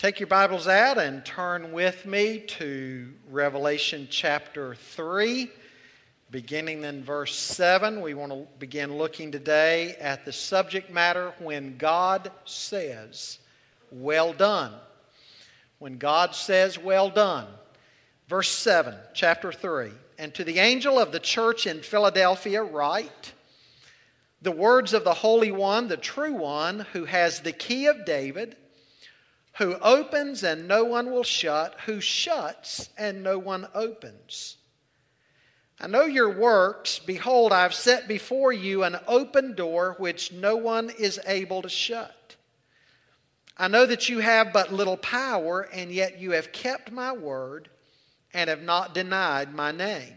Take your Bibles out and turn with me to Revelation chapter 3, beginning in verse 7. We want to begin looking today at the subject matter when God says, Well done. When God says, Well done. Verse 7, chapter 3. And to the angel of the church in Philadelphia, write the words of the Holy One, the true One, who has the key of David who opens and no one will shut, who shuts and no one opens. I know your works. Behold, I've set before you an open door which no one is able to shut. I know that you have but little power, and yet you have kept my word and have not denied my name.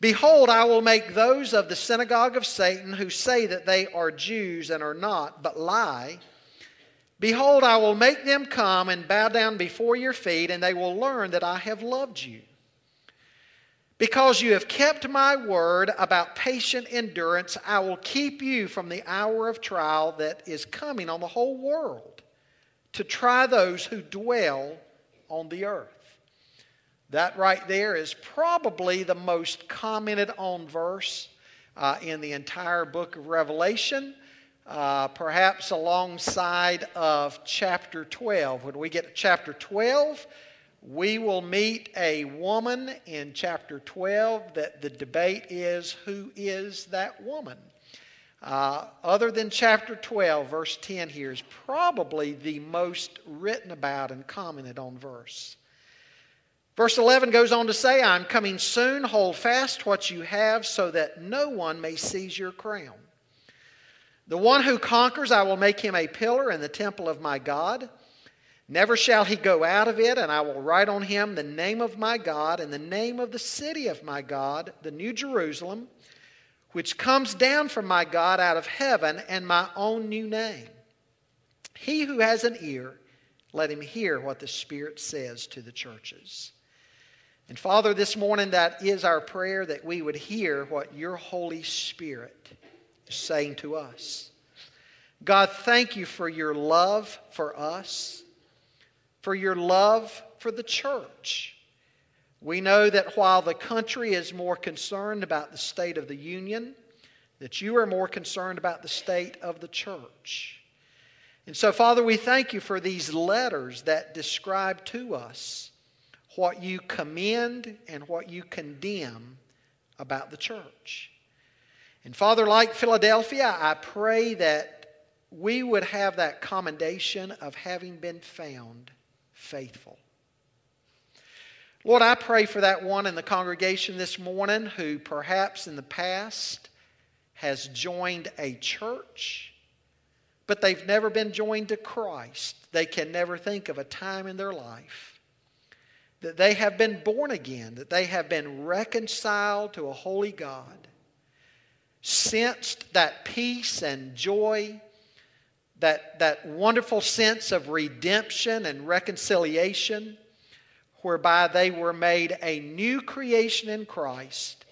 Behold, I will make those of the synagogue of Satan who say that they are Jews and are not, but lie Behold, I will make them come and bow down before your feet, and they will learn that I have loved you. Because you have kept my word about patient endurance, I will keep you from the hour of trial that is coming on the whole world to try those who dwell on the earth. That right there is probably the most commented on verse uh, in the entire book of Revelation uh, perhaps alongside of chapter 12. When we get to chapter 12, we will meet a woman in chapter 12 that the debate is who is that woman? Uh, other than chapter 12, verse 10 here is probably the most written about and commented on verse. Verse 11 goes on to say, I'm coming soon, hold fast what you have so that no one may seize your crown. The one who conquers, I will make him a pillar in the temple of my God. Never shall he go out of it, and I will write on him the name of my God and the name of the city of my God, the New Jerusalem, which comes down from my God out of heaven, and my own new name. He who has an ear, let him hear what the Spirit says to the churches. And Father, this morning that is our prayer that we would hear what your Holy Spirit saying to us. God, thank you for your love for us, for your love for the church. We know that while the country is more concerned about the state of the union, that you are more concerned about the state of the church. And so, Father, we thank you for these letters that describe to us what you commend and what you condemn about the church. And Father, like Philadelphia, I pray that we would have that commendation of having been found faithful. Lord, I pray for that one in the congregation this morning who perhaps in the past has joined a church, but they've never been joined to Christ. They can never think of a time in their life that they have been born again, that they have been reconciled to a holy God sensed that peace and joy, that, that wonderful sense of redemption and reconciliation, whereby they were made a new creation in Christ.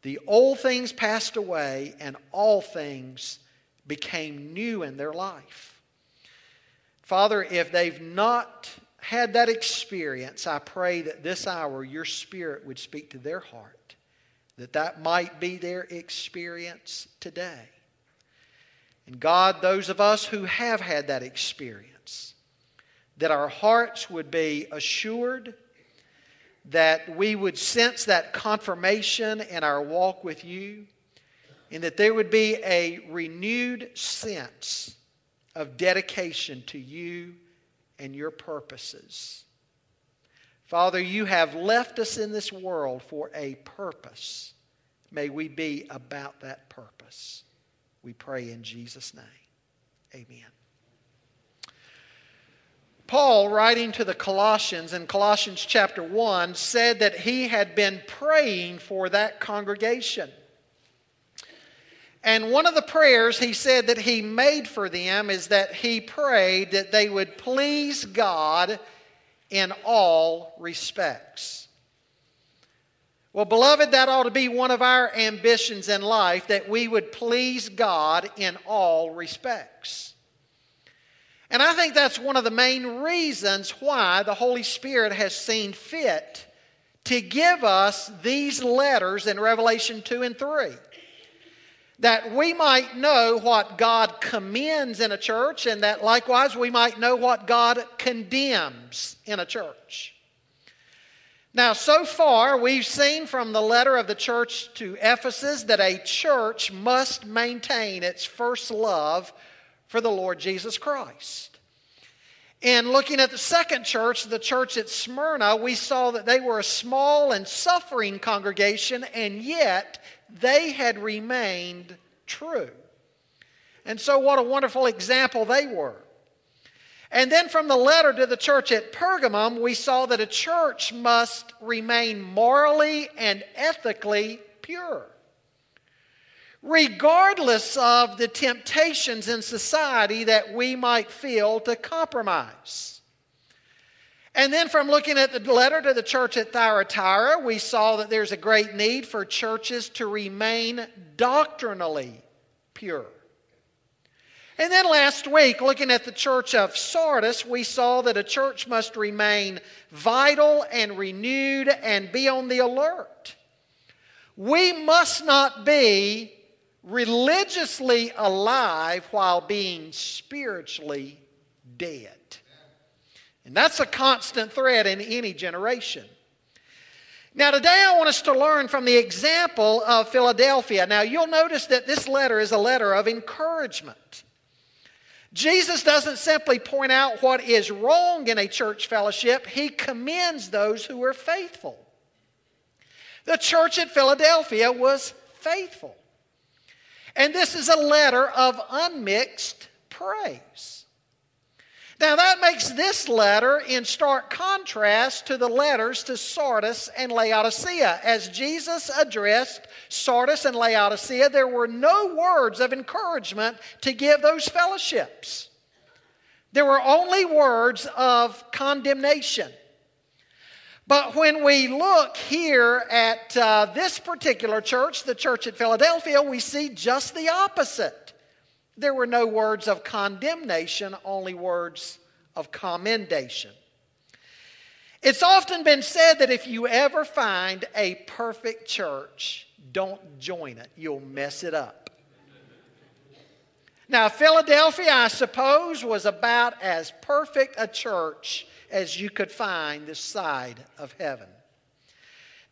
The old things passed away, and all things became new in their life. Father, if they've not had that experience, I pray that this hour your Spirit would speak to their heart that that might be their experience today. And God, those of us who have had that experience, that our hearts would be assured, that we would sense that confirmation in our walk with you, and that there would be a renewed sense of dedication to you and your purposes. Father, you have left us in this world for a purpose. May we be about that purpose. We pray in Jesus' name. Amen. Paul, writing to the Colossians in Colossians chapter 1, said that he had been praying for that congregation. And one of the prayers he said that he made for them is that he prayed that they would please God in all respects. Well, beloved, that ought to be one of our ambitions in life that we would please God in all respects. And I think that's one of the main reasons why the Holy Spirit has seen fit to give us these letters in Revelation 2 and 3. That we might know what God commends in a church, and that likewise we might know what God condemns in a church. Now, so far, we've seen from the letter of the church to Ephesus that a church must maintain its first love for the Lord Jesus Christ. And looking at the second church, the church at Smyrna, we saw that they were a small and suffering congregation, and yet they had remained true. And so, what a wonderful example they were. And then from the letter to the church at Pergamum, we saw that a church must remain morally and ethically pure. Regardless of the temptations in society that we might feel to compromise. And then from looking at the letter to the church at Thyatira, we saw that there's a great need for churches to remain doctrinally pure. And then last week, looking at the church of Sardis, we saw that a church must remain vital and renewed and be on the alert. We must not be religiously alive while being spiritually dead. And that's a constant thread in any generation. Now, today I want us to learn from the example of Philadelphia. Now, you'll notice that this letter is a letter of encouragement. Jesus doesn't simply point out what is wrong in a church fellowship, he commends those who are faithful. The church at Philadelphia was faithful. And this is a letter of unmixed praise. Now, that makes this letter in stark contrast to the letters to Sardis and Laodicea. As Jesus addressed Sardis and Laodicea, there were no words of encouragement to give those fellowships. There were only words of condemnation. But when we look here at uh, this particular church, the church at Philadelphia, we see just the opposite there were no words of condemnation, only words of commendation. It's often been said that if you ever find a perfect church, don't join it. You'll mess it up. Now, Philadelphia, I suppose, was about as perfect a church as you could find this side of heaven.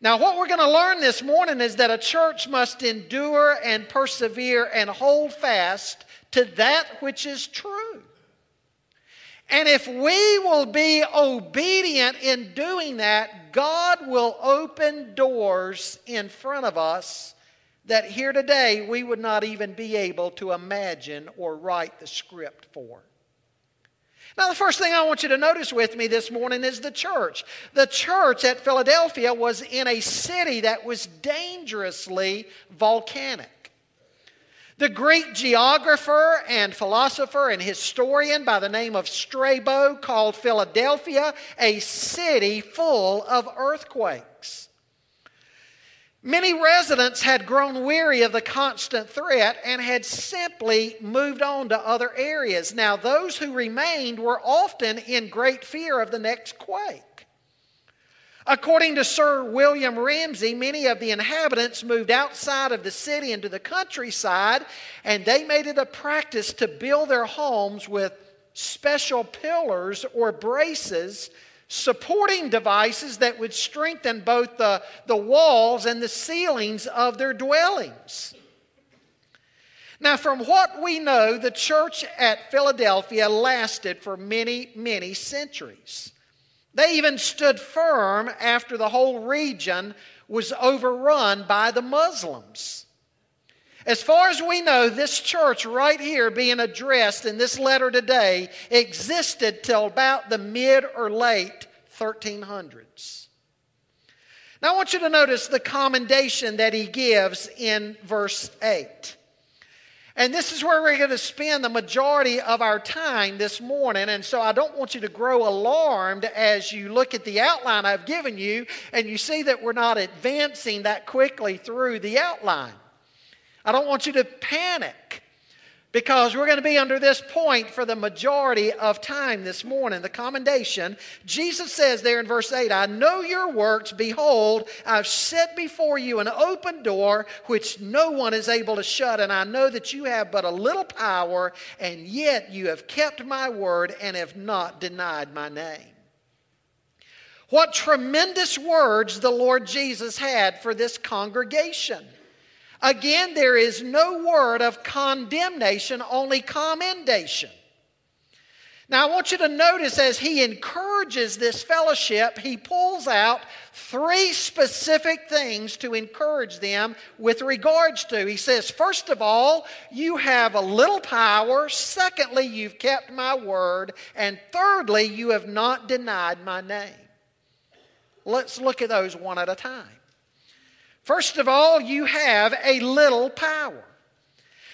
Now, what we're going to learn this morning is that a church must endure and persevere and hold fast to that which is true. And if we will be obedient in doing that, God will open doors in front of us that here today we would not even be able to imagine or write the script for. Now, the first thing I want you to notice with me this morning is the church. The church at Philadelphia was in a city that was dangerously volcanic. The Greek geographer and philosopher and historian by the name of Strabo called Philadelphia a city full of earthquakes. Many residents had grown weary of the constant threat and had simply moved on to other areas. Now, those who remained were often in great fear of the next quake. According to Sir William Ramsay, many of the inhabitants moved outside of the city into the countryside, and they made it a practice to build their homes with special pillars or braces, supporting devices that would strengthen both the, the walls and the ceilings of their dwellings. Now, from what we know, the church at Philadelphia lasted for many, many centuries. They even stood firm after the whole region was overrun by the Muslims. As far as we know, this church right here being addressed in this letter today existed till about the mid or late 1300s. Now, I want you to notice the commendation that he gives in verse 8. And this is where we're going to spend the majority of our time this morning. And so I don't want you to grow alarmed as you look at the outline I've given you and you see that we're not advancing that quickly through the outline. I don't want you to panic. Because we're going to be under this point for the majority of time this morning. The commendation, Jesus says there in verse 8, I know your works. Behold, I've set before you an open door which no one is able to shut. And I know that you have but a little power, and yet you have kept my word and have not denied my name. What tremendous words the Lord Jesus had for this congregation. Again, there is no word of condemnation, only commendation. Now, I want you to notice as he encourages this fellowship, he pulls out three specific things to encourage them with regards to. He says, first of all, you have a little power. Secondly, you've kept my word. And thirdly, you have not denied my name. Let's look at those one at a time. First of all, you have a little power.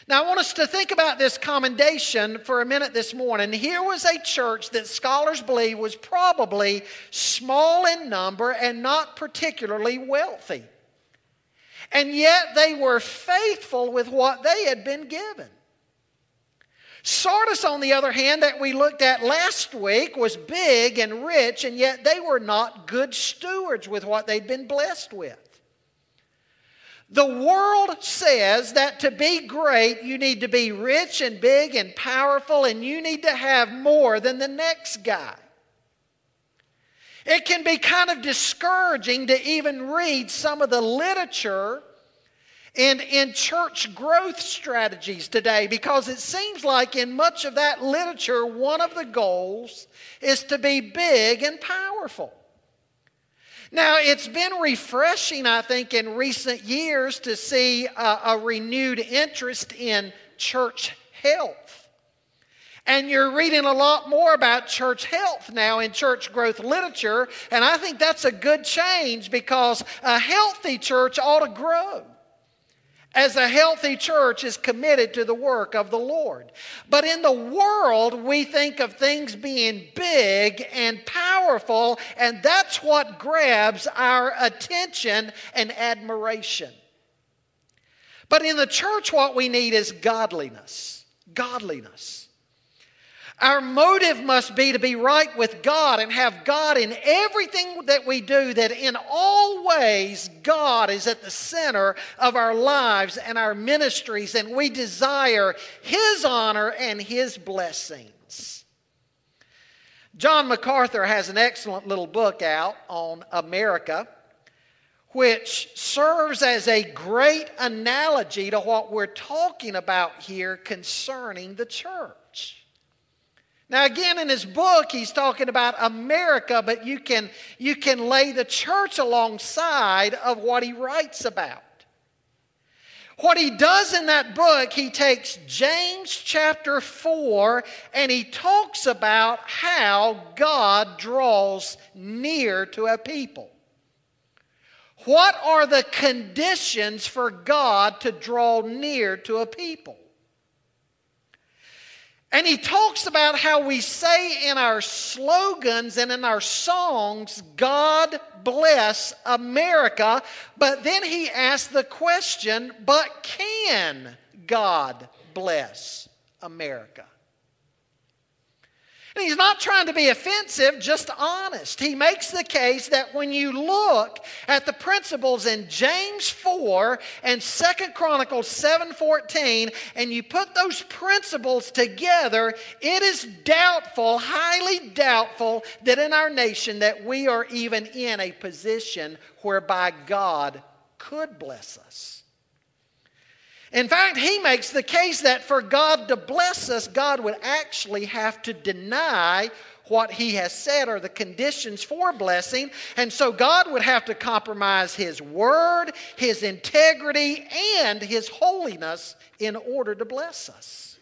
Now, I want us to think about this commendation for a minute this morning. Here was a church that scholars believe was probably small in number and not particularly wealthy. And yet they were faithful with what they had been given. Sardis, on the other hand, that we looked at last week, was big and rich, and yet they were not good stewards with what they'd been blessed with. The world says that to be great, you need to be rich and big and powerful, and you need to have more than the next guy. It can be kind of discouraging to even read some of the literature and in church growth strategies today because it seems like in much of that literature, one of the goals is to be big and powerful. Now, it's been refreshing, I think, in recent years to see a, a renewed interest in church health. And you're reading a lot more about church health now in church growth literature. And I think that's a good change because a healthy church ought to grow as a healthy church is committed to the work of the Lord. But in the world, we think of things being big and powerful, and that's what grabs our attention and admiration. But in the church, what we need is godliness. Godliness. Our motive must be to be right with God and have God in everything that we do, that in all ways God is at the center of our lives and our ministries, and we desire His honor and His blessings. John MacArthur has an excellent little book out on America, which serves as a great analogy to what we're talking about here concerning the church. Now, again, in his book, he's talking about America, but you can, you can lay the church alongside of what he writes about. What he does in that book, he takes James chapter 4 and he talks about how God draws near to a people. What are the conditions for God to draw near to a people? And he talks about how we say in our slogans and in our songs, God bless America. But then he asks the question, but can God bless America? And he's not trying to be offensive, just honest. He makes the case that when you look at the principles in James 4 and 2 Chronicles 7:14 and you put those principles together, it is doubtful, highly doubtful that in our nation that we are even in a position whereby God could bless us. In fact, he makes the case that for God to bless us, God would actually have to deny what he has said are the conditions for blessing. And so God would have to compromise his word, his integrity, and his holiness in order to bless us.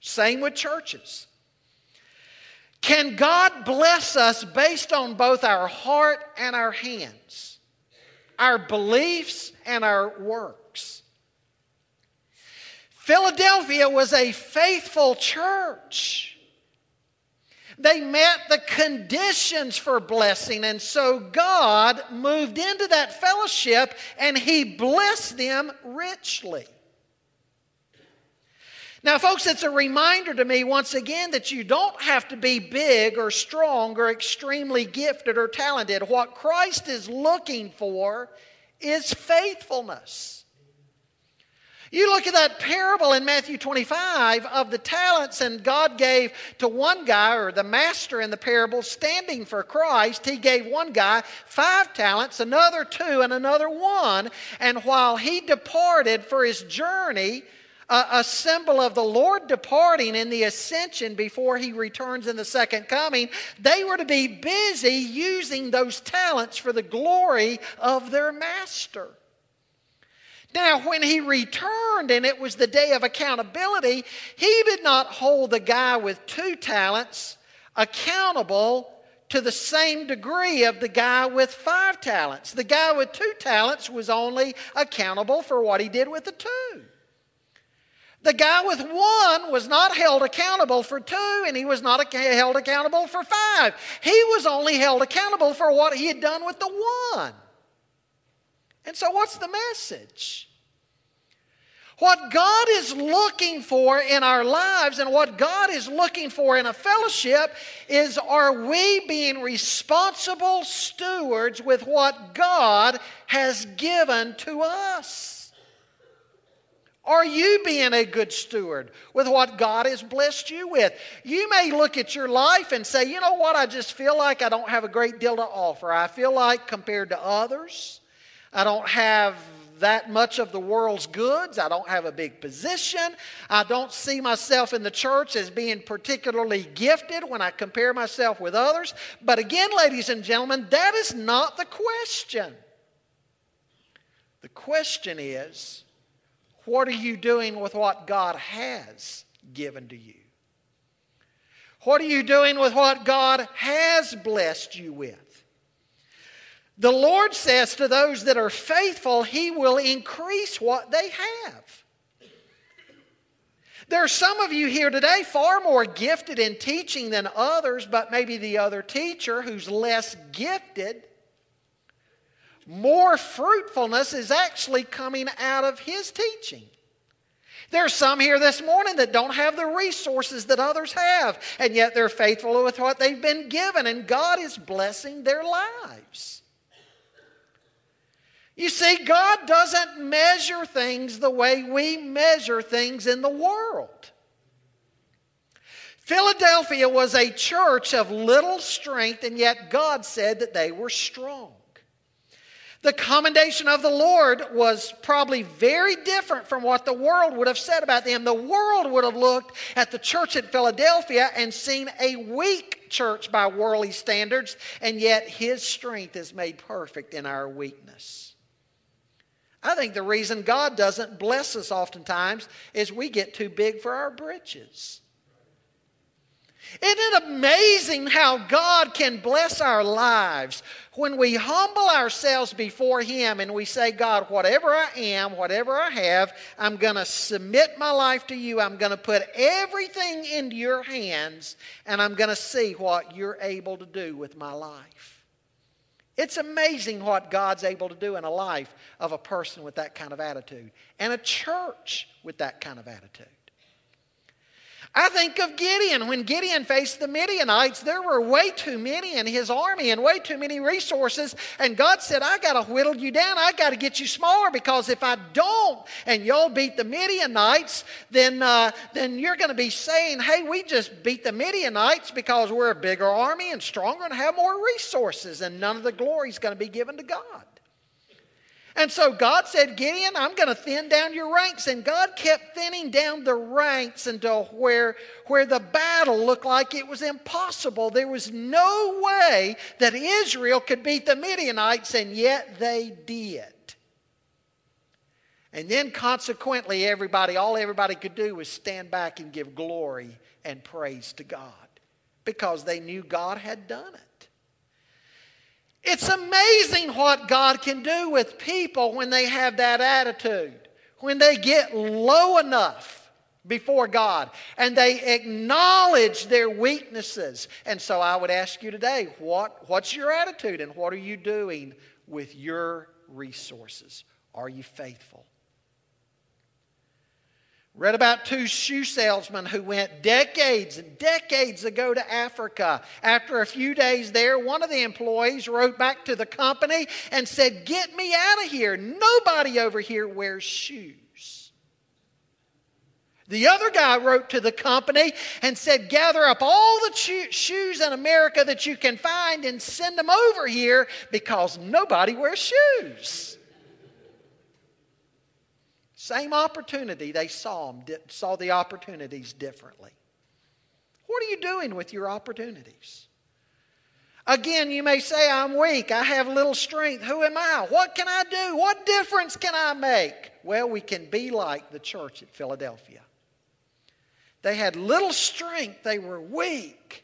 Same with churches. Can God bless us based on both our heart and our hands, our beliefs and our works? Philadelphia was a faithful church. They met the conditions for blessing, and so God moved into that fellowship and He blessed them richly. Now, folks, it's a reminder to me once again that you don't have to be big or strong or extremely gifted or talented. What Christ is looking for is faithfulness. You look at that parable in Matthew 25 of the talents, and God gave to one guy, or the master in the parable, standing for Christ. He gave one guy five talents, another two, and another one. And while he departed for his journey, a, a, symbol of the Lord departing in the ascension before he returns in the second coming, they were to be busy using those talents for the glory of their master. Now, when he returned and it was the day of accountability, he did not hold the guy with two talents accountable to the same degree of the guy with five talents. The guy with two talents was only accountable for what he did with the two. The guy with one was not held accountable for two, and he was not held accountable for five. He was only held accountable for what he had done with the one. And so, what's the message? What God is looking for in our lives and what God is looking for in a fellowship is are we being responsible stewards with what God has given to us? Are you being a good steward with what God has blessed you with? You may look at your life and say, you know what, I just feel like I don't have a great deal to offer. I feel like compared to others, I don't have that much of the world's goods. I don't have a big position. I don't see myself in the church as being particularly gifted when I compare myself with others. But again, ladies and gentlemen, that is not the question. The question is what are you doing with what God has given to you? What are you doing with what God has blessed you with? The Lord says to those that are faithful, He will increase what they have. There are some of you here today far more gifted in teaching than others, but maybe the other teacher who's less gifted, more fruitfulness is actually coming out of his teaching. There are some here this morning that don't have the resources that others have, and yet they're faithful with what they've been given, and God is blessing their lives. You see, God doesn't measure things the way we measure things in the world. Philadelphia was a church of little strength, and yet God said that they were strong. The commendation of the Lord was probably very different from what the world would have said about them. The world would have looked at the church at Philadelphia and seen a weak church by worldly standards, and yet His strength is made perfect in our weakness. I think the reason God doesn't bless us oftentimes is we get too big for our britches. Isn't it amazing how God can bless our lives when we humble ourselves before Him and we say, God, whatever I am, whatever I have, I'm going to submit my life to you. I'm going to put everything into your hands and I'm going to see what you're able to do with my life. It's amazing what God's able to do in a life of a person with that kind of attitude and a church with that kind of attitude. I think of Gideon. When Gideon faced the Midianites, there were way too many in his army and way too many resources. And God said, I got to whittle you down. I got to get you smaller because if I don't and y'all beat the Midianites, then, uh, then you're going to be saying, hey, we just beat the Midianites because we're a bigger army and stronger and have more resources. And none of the glory is going to be given to God. And so God said, Gideon, I'm going to thin down your ranks. And God kept thinning down the ranks until where, where the battle looked like it was impossible. There was no way that Israel could beat the Midianites, and yet they did. And then consequently, everybody, all everybody could do was stand back and give glory and praise to God because they knew God had done it. It's amazing what God can do with people when they have that attitude, when they get low enough before God and they acknowledge their weaknesses. And so I would ask you today, what, what's your attitude and what are you doing with your resources? Are you faithful? Read about two shoe salesmen who went decades and decades ago to Africa. After a few days there, one of the employees wrote back to the company and said, Get me out of here. Nobody over here wears shoes. The other guy wrote to the company and said, Gather up all the cho- shoes in America that you can find and send them over here because nobody wears shoes. Same opportunity, they saw them, saw the opportunities differently. What are you doing with your opportunities? Again, you may say, I'm weak, I have little strength. Who am I? What can I do? What difference can I make? Well, we can be like the church at Philadelphia. They had little strength, they were weak,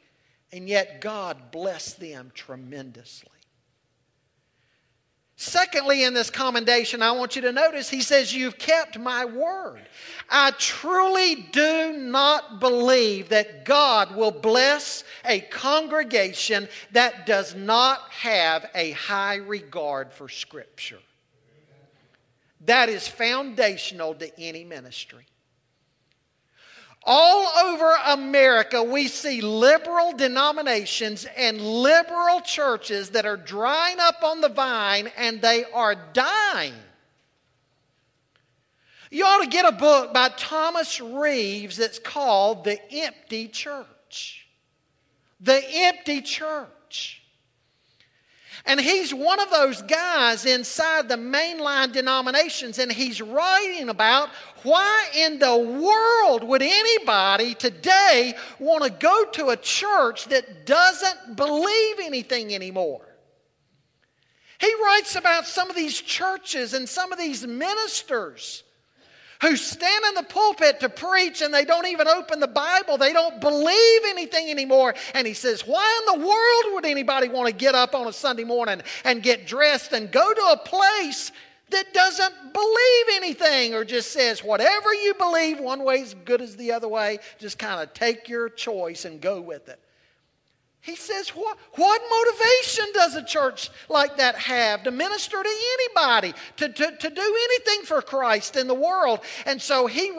and yet God blessed them tremendously. Secondly, in this commendation, I want you to notice he says, You've kept my word. I truly do not believe that God will bless a congregation that does not have a high regard for Scripture. That is foundational to any ministry. All over America, we see liberal denominations and liberal churches that are drying up on the vine and they are dying. You ought to get a book by Thomas Reeves that's called The Empty Church. The Empty Church. And he's one of those guys inside the mainline denominations, and he's writing about why in the world would anybody today want to go to a church that doesn't believe anything anymore? He writes about some of these churches and some of these ministers who stand in the pulpit to preach and they don't even open the Bible. They don't believe anything anymore. And he says, Why in the world would anybody want to get up on a Sunday morning and get dressed and go to a place that doesn't believe anything or just says, Whatever you believe, one way is good as the other way, just kind of take your choice and go with it. He says, what, what motivation does a church like that have to minister to anybody, to, to, to do anything for Christ in the world? And so he,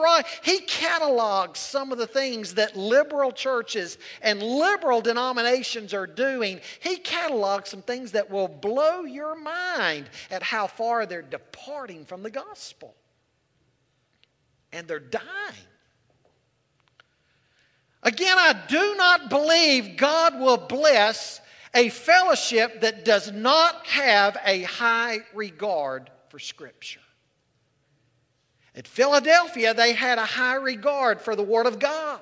he catalogs some of the things that liberal churches and liberal denominations are doing. He catalogs some things that will blow your mind at how far they're departing from the gospel. And they're dying. Again, I do not believe God will bless a fellowship that does not have a high regard for Scripture. At Philadelphia, they had a high regard for the Word of God.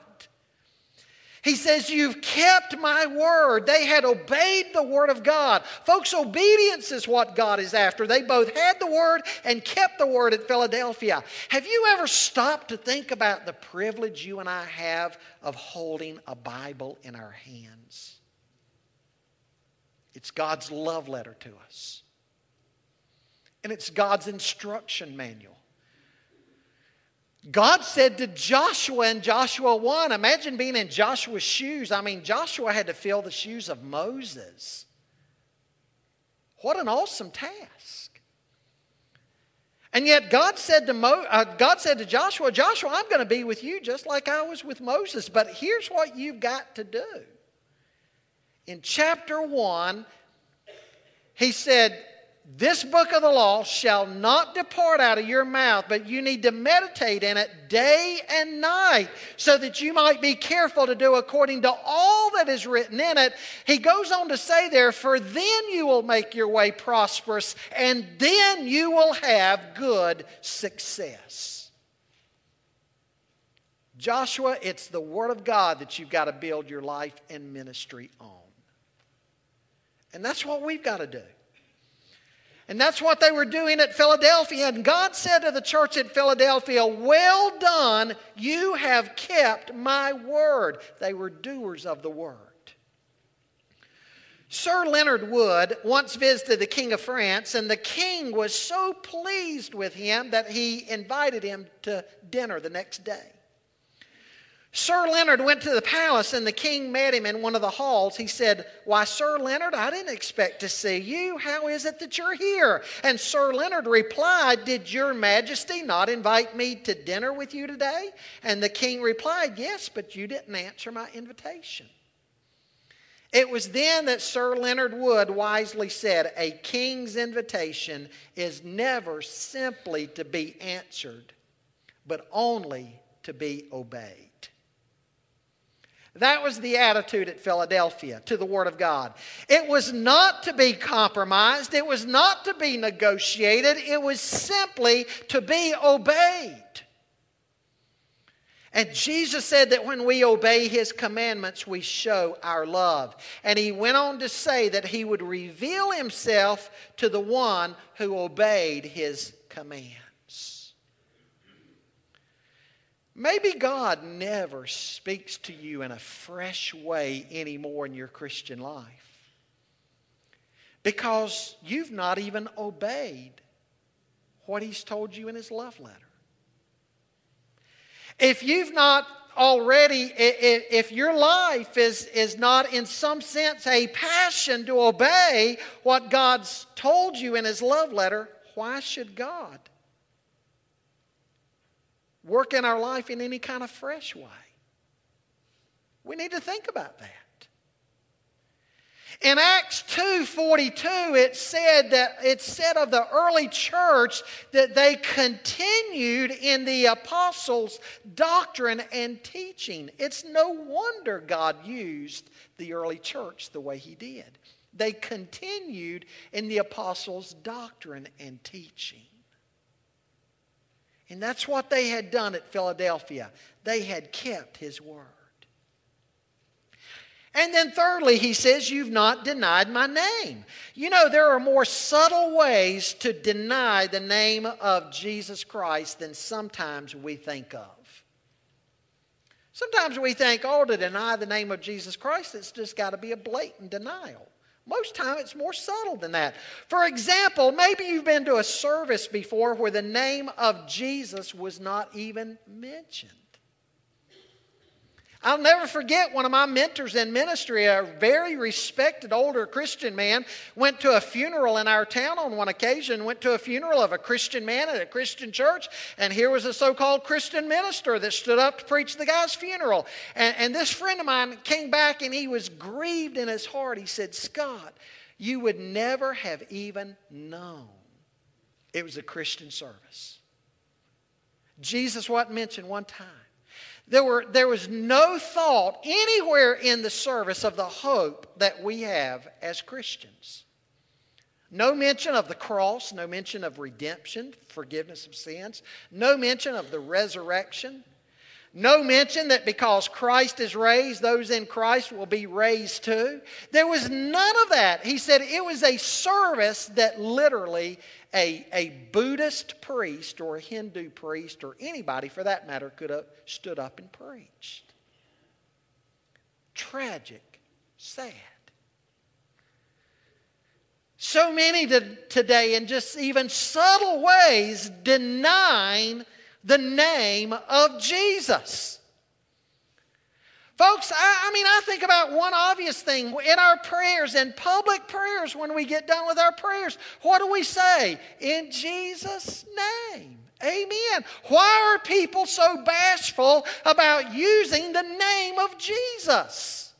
He says, You've kept my word. They had obeyed the word of God. Folks, obedience is what God is after. They both had the word and kept the word at Philadelphia. Have you ever stopped to think about the privilege you and I have of holding a Bible in our hands? It's God's love letter to us, and it's God's instruction manual. God said to Joshua in Joshua 1, imagine being in Joshua's shoes. I mean, Joshua had to fill the shoes of Moses. What an awesome task. And yet God said to, Mo, uh, God said to Joshua, Joshua, I'm going to be with you just like I was with Moses, but here's what you've got to do. In chapter 1, he said, this book of the law shall not depart out of your mouth, but you need to meditate in it day and night so that you might be careful to do according to all that is written in it. He goes on to say there, for then you will make your way prosperous and then you will have good success. Joshua, it's the Word of God that you've got to build your life and ministry on. And that's what we've got to do. And that's what they were doing at Philadelphia. And God said to the church at Philadelphia, Well done, you have kept my word. They were doers of the word. Sir Leonard Wood once visited the King of France, and the king was so pleased with him that he invited him to dinner the next day. Sir Leonard went to the palace and the king met him in one of the halls. He said, Why, Sir Leonard, I didn't expect to see you. How is it that you're here? And Sir Leonard replied, Did your majesty not invite me to dinner with you today? And the king replied, Yes, but you didn't answer my invitation. It was then that Sir Leonard Wood wisely said, A king's invitation is never simply to be answered, but only to be obeyed. That was the attitude at Philadelphia to the Word of God. It was not to be compromised, it was not to be negotiated, it was simply to be obeyed. And Jesus said that when we obey His commandments, we show our love. And He went on to say that He would reveal Himself to the one who obeyed His command. Maybe God never speaks to you in a fresh way anymore in your Christian life because you've not even obeyed what He's told you in His love letter. If you've not already, if your life is, is not in some sense a passion to obey what God's told you in His love letter, why should God work in our life in any kind of fresh way. We need to think about that. In Acts 2:42 it said that it said of the early church that they continued in the apostles' doctrine and teaching. It's no wonder God used the early church the way he did. They continued in the apostles' doctrine and teaching. And that's what they had done at Philadelphia. They had kept his word. And then, thirdly, he says, You've not denied my name. You know, there are more subtle ways to deny the name of Jesus Christ than sometimes we think of. Sometimes we think, oh, to deny the name of Jesus Christ, it's just got to be a blatant denial. Most time it's more subtle than that. For example, maybe you've been to a service before where the name of Jesus was not even mentioned. I'll never forget one of my mentors in ministry, a very respected older Christian man, went to a funeral in our town on one occasion, went to a funeral of a Christian man at a Christian church, and here was a so called Christian minister that stood up to preach the guy's funeral. And, and this friend of mine came back and he was grieved in his heart. He said, Scott, you would never have even known it was a Christian service. Jesus wasn't mentioned one time. There, were, there was no thought anywhere in the service of the hope that we have as Christians. No mention of the cross, no mention of redemption, forgiveness of sins, no mention of the resurrection, no mention that because Christ is raised, those in Christ will be raised too. There was none of that. He said it was a service that literally a, a Buddhist priest or a Hindu priest or anybody for that matter could have stood up and preached. Tragic, sad. So many today, in just even subtle ways, denying the name of Jesus. Folks, I, I, mean, I think about one obvious thing. In our prayers, in public prayers, when we get done with our prayers, what do we say? In Jesus' name. Amen. Why are people so bashful about using the name of Jesus?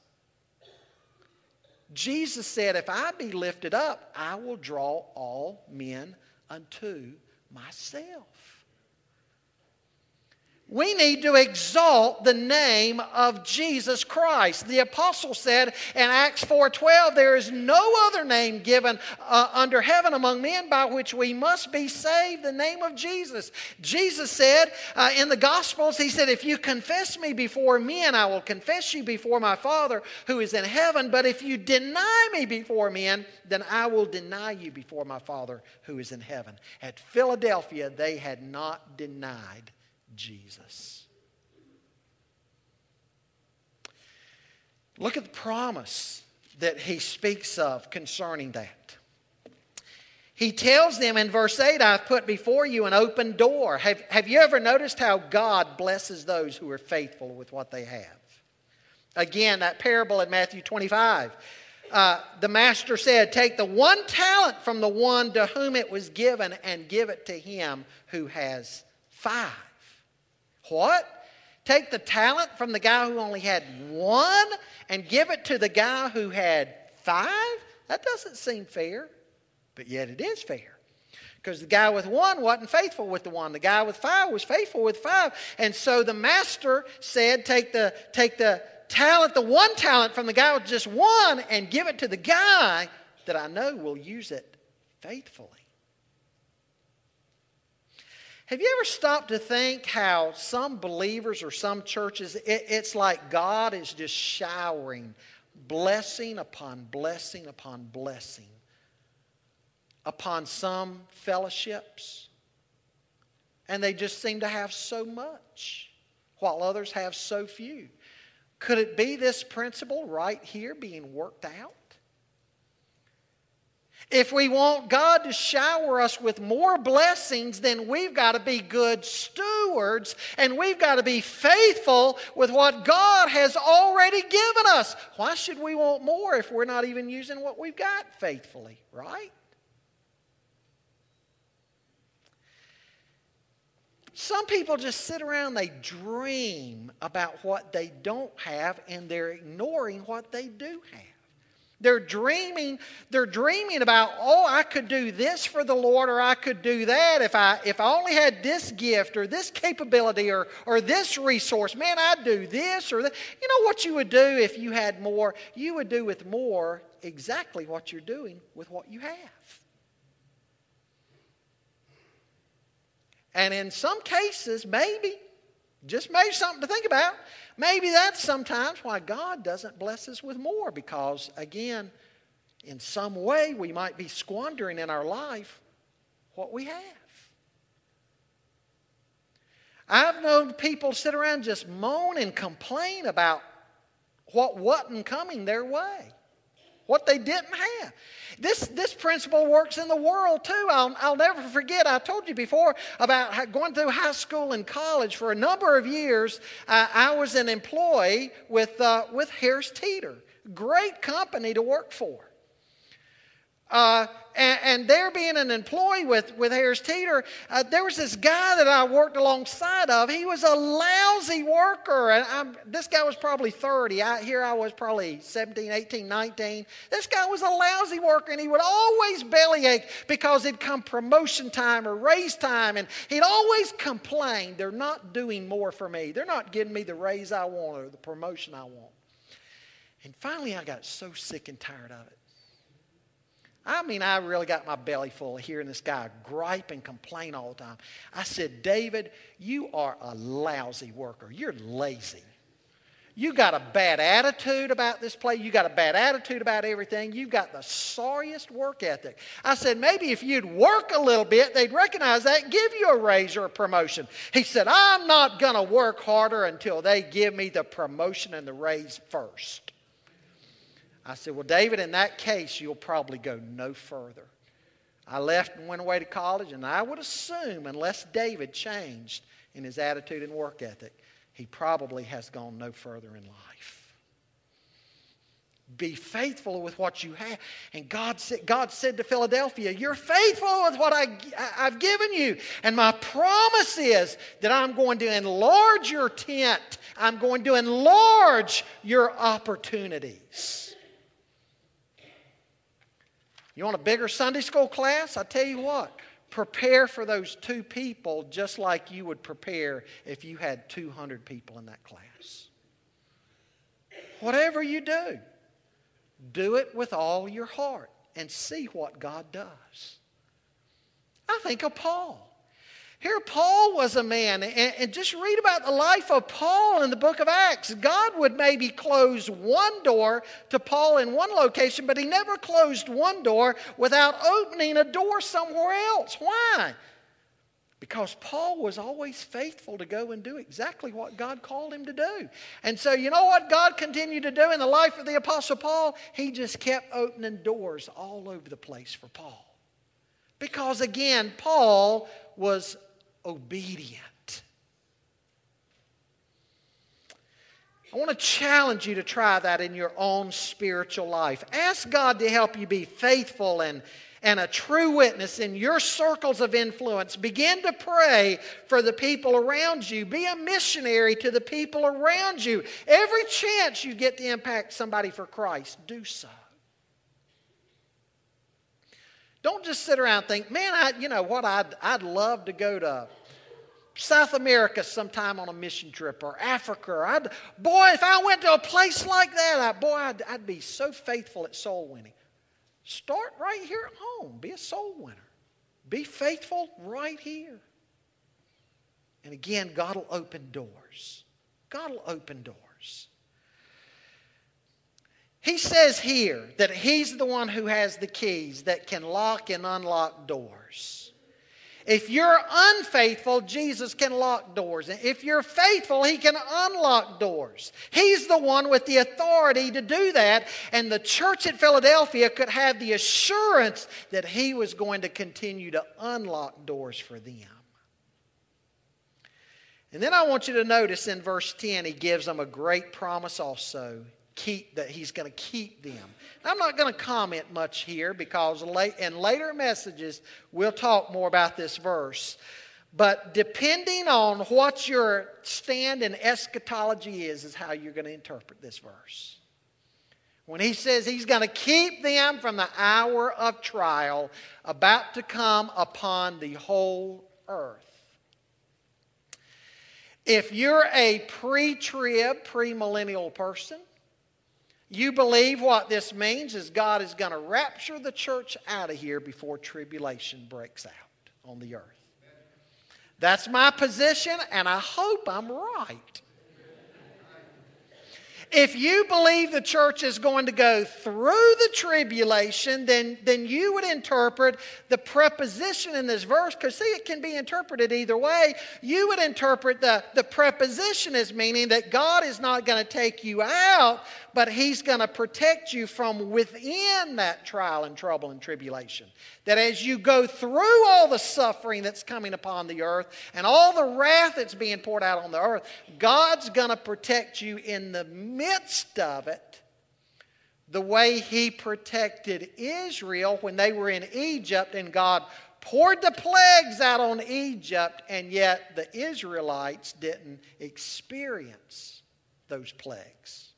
Jesus said, If I be lifted up, I will draw all men unto myself. We need to exalt the name of Jesus Christ. The apostle said in Acts 4:12, "There is no other name given uh, under heaven among men by which we must be saved, the name of Jesus." Jesus said uh, in the Gospels, he said, "If you confess me before men, I will confess you before my Father who is in heaven, but if you deny me before men, then I will deny you before my Father who is in heaven." At Philadelphia, they had not denied Jesus. Look at the promise that he speaks of concerning that. he tells them in verse 8, I've put before you an open door. Have, have you ever noticed how God blesses those who are faithful with what they have? Again, that parable in Matthew 25. Uh, the master said, Take the one talent from the one to whom it was given and give it to him who has five. What? Take the talent from the guy who only had one and give it to the guy who had five? That doesn't seem fair but yet it is fair. Because the guy with one wasn't faithful with the one. The guy with five was faithful with five. And so the master said, Take the, take the talent, the one talent from the guy with just one, and give it to the guy that I know will use it faithfully. Have you ever stopped to think how some believers or some churches, it, it's like God is just showering blessing upon blessing upon blessing upon some fellowships, and they just seem to have so much, while others have so few. Could it be this principle right here being worked out? If we want God to shower us with more blessings, then we've got to be good stewards and we've got to be faithful with what God has already given us. Why should we want more if we're not even using what we've got faithfully, right? Some people just sit around, they dream about what they don't have, and they're ignoring what they do have. They're dreaming, they're dreaming about, oh, I could do this for the Lord, or I could do that if I if I only had this gift or this capability or or this resource. Man, I'd do this or that. You know what you would do if you had more? You would do with more exactly what you're doing with what you have. And in some cases, maybe, just maybe something to think about, maybe that's sometimes why God doesn't bless us with more because, again, in some way we might be squandering in our life what we have. I've known people sit around just moan and complain about what wasn't coming their way what they didn't have. This, this principle works in the world too. I'll, I'll never forget, I told you before about going through high school and college. For a number of years, uh, I was an employee with, uh, with Harris Teeter. Great company to work for. Uh, and, and, there being an employee with, with Harris Teeter, uh, there was this guy that I worked alongside of. He was a lousy worker. And I'm, this guy was probably 30. I, here I was probably 17, 18, 19. This guy was a lousy worker, and he would always bellyache because it'd come promotion time or raise time. And he'd always complain, they're not doing more for me. They're not giving me the raise I want or the promotion I want. And finally, I got so sick and tired of it. I mean, I really got my belly full of hearing this guy gripe and complain all the time. I said, David, you are a lousy worker. You're lazy. You got a bad attitude about this place. You got a bad attitude about everything. You've got the sorriest work ethic. I said, maybe if you'd work a little bit, they'd recognize that and give you a raise or a promotion. He said, I'm not going to work harder until they give me the promotion and the raise first. I said, Well, David, in that case, you'll probably go no further. I left and went away to college, and I would assume, unless David changed in his attitude and work ethic, he probably has gone no further in life. Be faithful with what you have. And God said, God said to Philadelphia, You're faithful with what I, I've given you. And my promise is that I'm going to enlarge your tent, I'm going to enlarge your opportunities. You want a bigger Sunday school class? I tell you what, prepare for those two people just like you would prepare if you had 200 people in that class. Whatever you do, do it with all your heart and see what God does. I think of Paul. Here, Paul was a man, and, and, just read about the life of Paul in the book of Acts. God would maybe close one door to Paul in one location, but he never closed one door without opening a door somewhere else. Why? Because Paul was always faithful to go and do exactly what God called him to do. And so, you know what God continued to do in the life of the Apostle Paul? He just kept opening doors all over the place for Paul. Because again, Paul was obedient. I want to challenge you to try that in your own spiritual life. Ask God to help you be faithful and, and a true witness in your circles of influence. Begin to pray for the people around you. Be a missionary to the people around you. Every chance you get to impact somebody for Christ, do so. Don't just sit around and think, man, I, you know what, I'd, I'd love to go to South America sometime on a mission trip or Africa. I'd, boy, if I went to a place like that, I, boy, I'd, I'd be so faithful at soul winning. Start right here at home. Be a soul winner. Be faithful right here. And again, God will open doors. God will open doors. He says here that He's the one who has the keys that can lock and unlock doors. If you're unfaithful, Jesus can lock doors. If you're faithful, He can unlock doors. He's the one with the authority to do that. And the church at Philadelphia could have the assurance that He was going to continue to unlock doors for them. And then I want you to notice in verse 10, He gives them a great promise also keep that he's going to keep them. I'm not going to comment much here because in later messages we'll talk more about this verse. But depending on what your stand in eschatology is, is how you're going to interpret this verse. When he says he's going to keep them from the hour of trial about to come upon the whole earth. If you're a pre trib, premillennial person, you believe what this means is God is going to rapture the church out of here before tribulation breaks out on the earth. That's my position, and I hope I'm right. If you believe the church is going to go through the tribulation, then, then you would interpret the preposition in this verse, because see, it can be interpreted either way. You would interpret the, the preposition as meaning that God is not going to take you out, but He's going to protect you from within that trial and trouble and tribulation. That as you go through all the suffering that's coming upon the earth and all the wrath that's being poured out on the earth, God's going to protect you in the midst of it the way He protected Israel when they were in Egypt and God poured the plagues out on Egypt, and yet the Israelites didn't experience those plagues.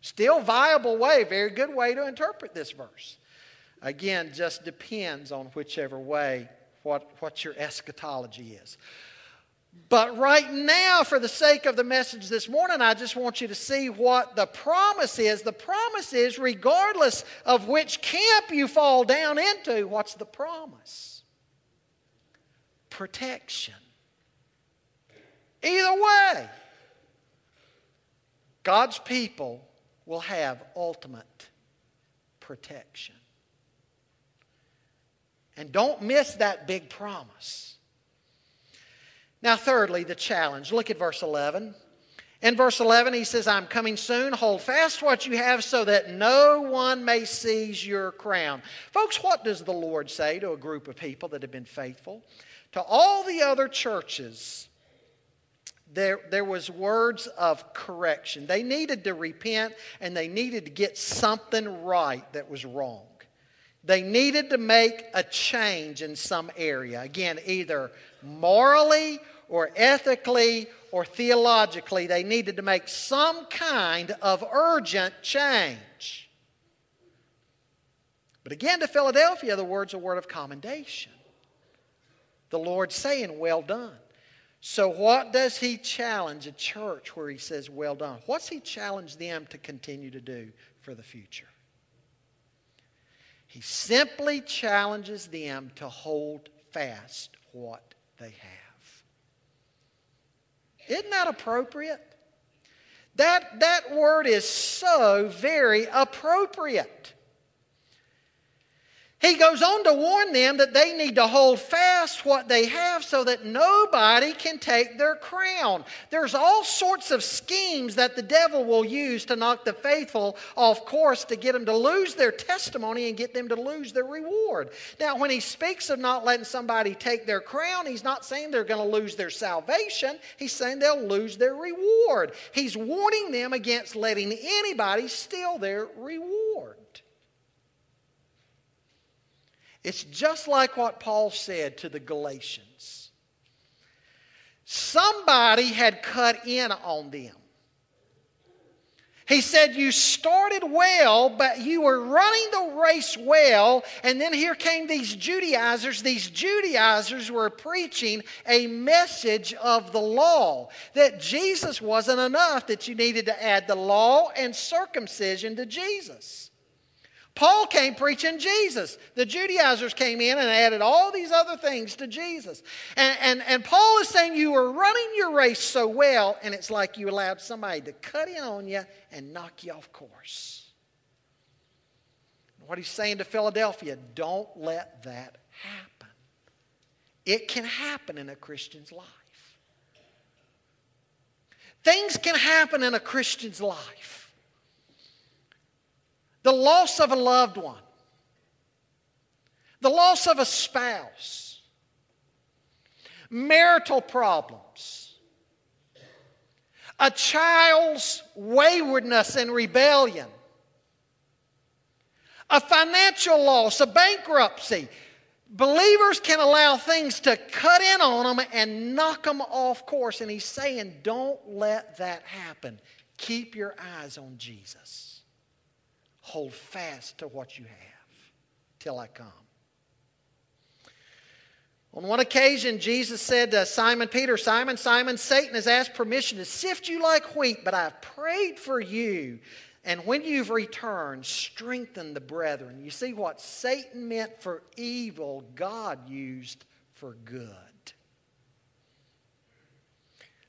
Still viable way, very good way to interpret this verse. Again, just depends on whichever way, what, what your eschatology is. But right now, for the sake of the message this morning, I just want you to see what the promise is. The promise is, regardless of which camp you fall down into, what's the promise? Protection. Either way, God's people will have ultimate protection. And don't miss that big promise. Now, thirdly, the challenge. Look at verse 11. In verse 11, he says, I'm coming soon. Hold fast what you have so that no one may seize your crown. Folks, what does the Lord say to a group of people that have been faithful? To all the other churches there, there was words of correction. They needed to repent and they needed to get something right that was wrong. They needed to make a change in some area. Again, either morally or ethically or theologically, they needed to make some kind of urgent change. But again, to Philadelphia, the words a word of commendation. The Lord saying, Well done. So, what does he challenge a church where he says, Well done? What's he challenge them to continue to do for the future? He simply challenges them to hold fast what they have. Isn't that appropriate? That, that word is so very appropriate. He goes on to warn them that they need to hold fast what they have so that nobody can take their crown. There's all sorts of schemes that the devil will use to knock the faithful off course to get them to lose their testimony and get them to lose their reward. Now, when he speaks of not letting somebody take their crown, he's not saying they're going to lose their salvation. He's saying they'll lose their reward. He's warning them against letting anybody steal their reward. It's just like what Paul said to the Galatians. Somebody had cut in on them. He said, You started well, but you were running the race well. And then here came these Judaizers. These Judaizers were preaching a message of the law that Jesus wasn't enough, that you needed to add the law and circumcision to Jesus. Paul came preaching Jesus. The Judaizers came in and added all these other things to Jesus. And, and, and Paul is saying you were running your race so well, and it's like you allowed somebody to cut in on you and knock you off course. What he's saying to Philadelphia don't let that happen. It can happen in a Christian's life. Things can happen in a Christian's life the loss of a loved one, the loss of a spouse, marital problems, a child's waywardness and rebellion, a financial loss, a bankruptcy. Believers can allow things to cut in on them and knock them off course. And he's saying, don't let that happen. Keep your eyes on Jesus. Hold fast to what you have till I come. On one occasion, Jesus said to Simon Peter, Simon, Simon, Satan has asked permission to sift you like wheat, but I've prayed for you. And when you've returned, strengthen the brethren. You see what Satan meant for evil, God used for good.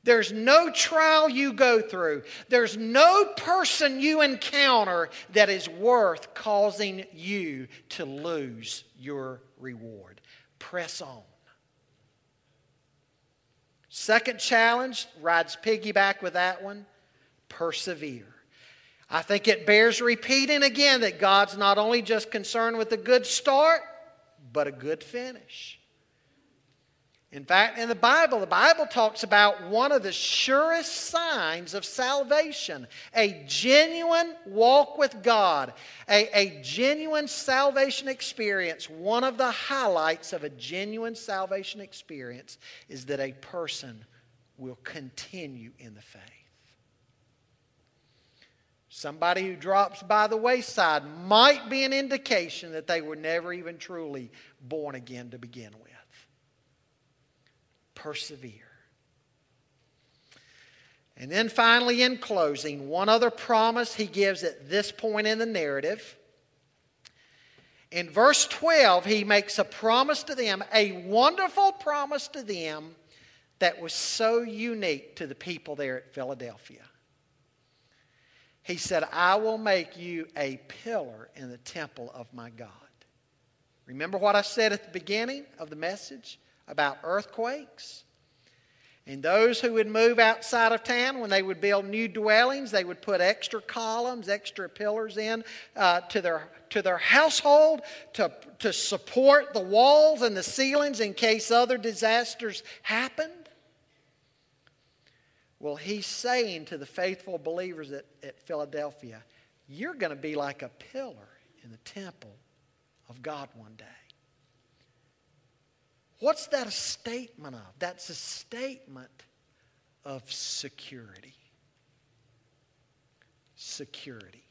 There's no trial you go through. There's no person you encounter that is worth causing you to lose your reward. Press on. Second challenge rides piggyback with that one persevere. I think it bears repeating again that God's not only just concerned with a good start, but a good finish. In fact, in the Bible, the Bible talks about one of the surest signs of salvation a genuine walk with God, a, a genuine salvation experience. One of the highlights of a genuine salvation experience is that a person will continue in the faith. Somebody who drops by the wayside might be an indication that they were never even truly born again to begin with persevere. And then finally, in closing, one other promise he gives at this point in the narrative. In verse 12, he makes a promise to them, a wonderful promise to them that was so unique to the people there at Philadelphia. He said, I will make you a pillar in the temple of my God. Remember what I said at the beginning of the message? About earthquakes. And those who would move outside of town, when they would build new dwellings, they would put extra columns, extra pillars in uh, to, their, to their household to, to support the walls and the ceilings in case other disasters happened. Well, he's saying to the faithful believers at, at Philadelphia, you're going to be like a pillar in the temple of God one day. What's that a statement of? That's a statement of security. Security.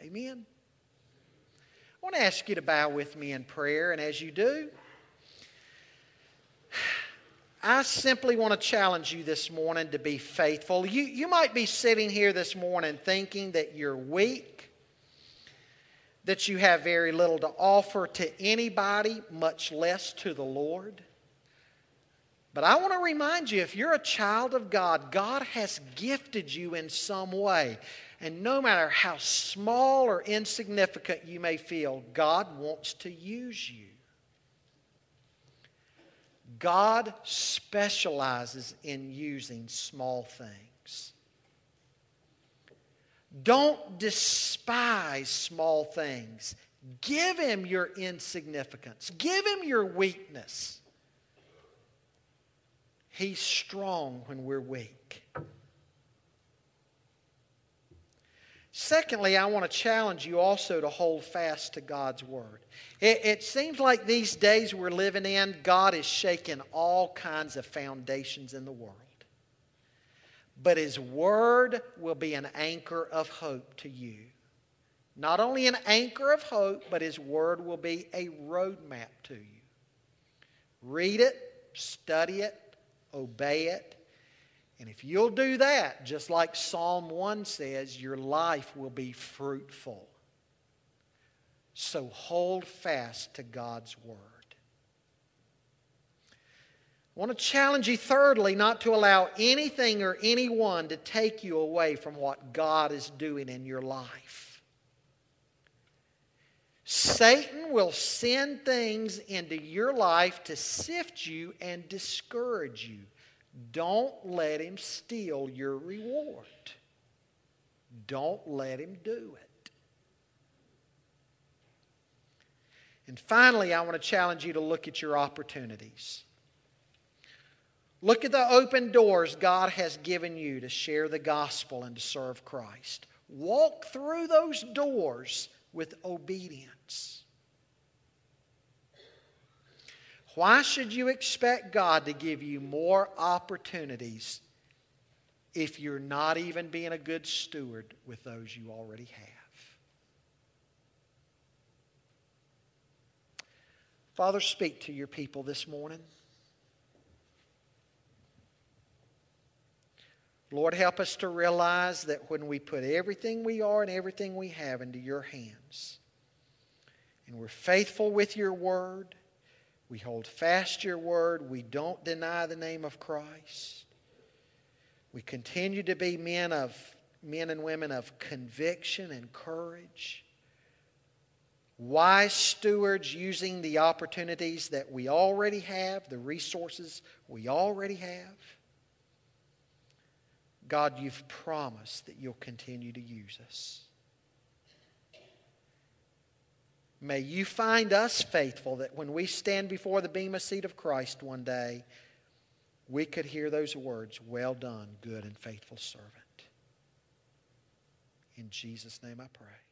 Amen. I want to ask you to bow with me in prayer, and as you do, I simply want to challenge you this morning to be faithful. You, you might be sitting here this morning thinking that you're weak that you have very little to offer to anybody, much less to the Lord. But I want to remind you if you're a child of God, God has gifted you in some way. And no matter how small or insignificant you may feel, God wants to use you. God specializes in using small things. Don't despise small things. Give him your insignificance, give him your weakness. He's strong when we're weak. Secondly, I want to challenge you also to hold fast to God's Word. It, it, seems like these days we're living in, God is shaking all kinds of foundations in the world. But His Word will be an anchor of hope to you. Not only an anchor of hope, but His Word will be a roadmap to you. Read it, study it, obey it. And if you'll do that, just like Psalm 1 says, your life will be fruitful. So hold fast to God's Word. I want to challenge you, thirdly, not to allow anything or anyone to take you away from what God is doing in your life. Satan will send things into your life to sift you and discourage you. Don't let him steal your reward. Don't let him do it. And finally, I want to challenge you to look at your opportunities. Look at the open doors God has given you to share the gospel and to serve Christ. Walk through those doors with obedience. Why should you expect God to give you more opportunities if you're not even being a good steward with those you already have? Father, speak to your people this morning. Lord, help us to realize that when we put everything we are and everything we have into your hands, and we're faithful with your word, we hold fast your word, we don't deny the name of Christ, we continue to be men of men and women of conviction and courage, wise stewards using the opportunities that we already have, the resources we already have. God, you've promised that you'll continue to use us. May you find us faithful that when we stand before the Bema seat of Christ one day, we could hear those words, Well done, good and faithful servant. In Jesus' name I pray.